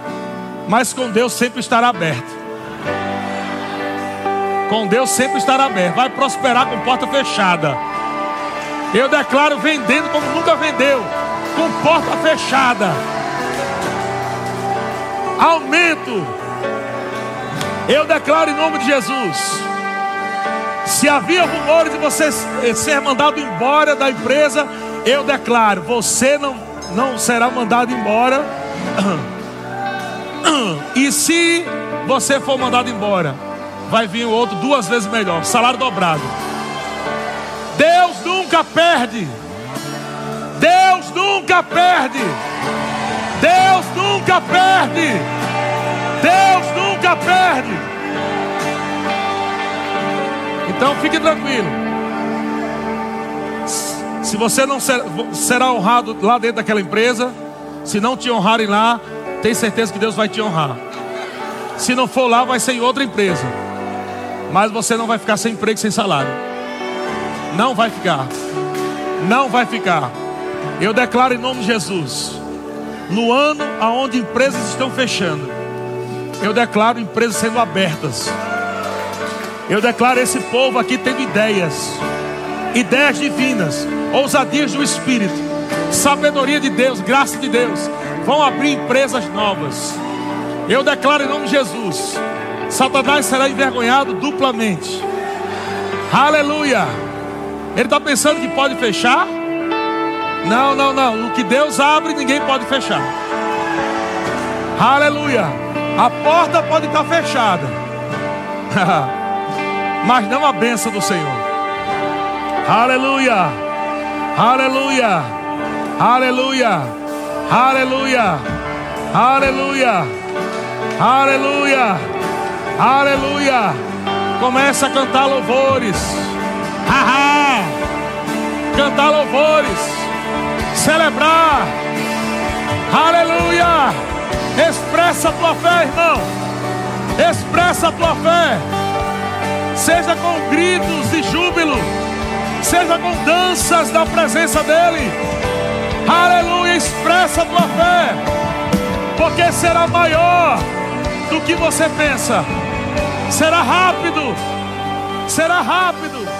mas com Deus sempre estará aberto. Com Deus sempre estará aberto. Vai prosperar com porta fechada. Eu declaro vendendo como nunca vendeu, com porta fechada. Aumento. Eu declaro em nome de Jesus. Se havia rumores de você ser mandado embora da empresa, eu declaro: você não, não será mandado embora. [CLEARS THROAT] E se você for mandado embora, vai vir o outro duas vezes melhor, salário dobrado. Deus nunca perde. Deus nunca perde. Deus nunca perde. Deus nunca perde. Então fique tranquilo. Se você não ser, será honrado lá dentro daquela empresa, se não te honrarem lá, tem certeza que Deus vai te honrar. Se não for lá, vai ser em outra empresa. Mas você não vai ficar sem emprego, sem salário. Não vai ficar. Não vai ficar. Eu declaro em nome de Jesus. No ano onde empresas estão fechando, eu declaro empresas sendo abertas. Eu declaro esse povo aqui tendo ideias, ideias divinas, ousadias do Espírito, sabedoria de Deus, graça de Deus vão abrir empresas novas. Eu declaro em nome de Jesus: Satanás será envergonhado duplamente. Aleluia. Ele está pensando que pode fechar? Não, não, não. O que Deus abre, ninguém pode fechar. Aleluia. A porta pode estar fechada, [LAUGHS] mas não a benção do Senhor. Aleluia. Aleluia. Aleluia. Aleluia. Aleluia. Aleluia. Aleluia. Começa a cantar louvores. Haha. Cantar louvores. Celebrar. Aleluia. Expressa a tua fé, irmão. Expressa a tua fé. Seja com gritos de júbilo. Seja com danças da presença dEle. Aleluia, expressa a tua fé, porque será maior do que você pensa. Será rápido, será rápido.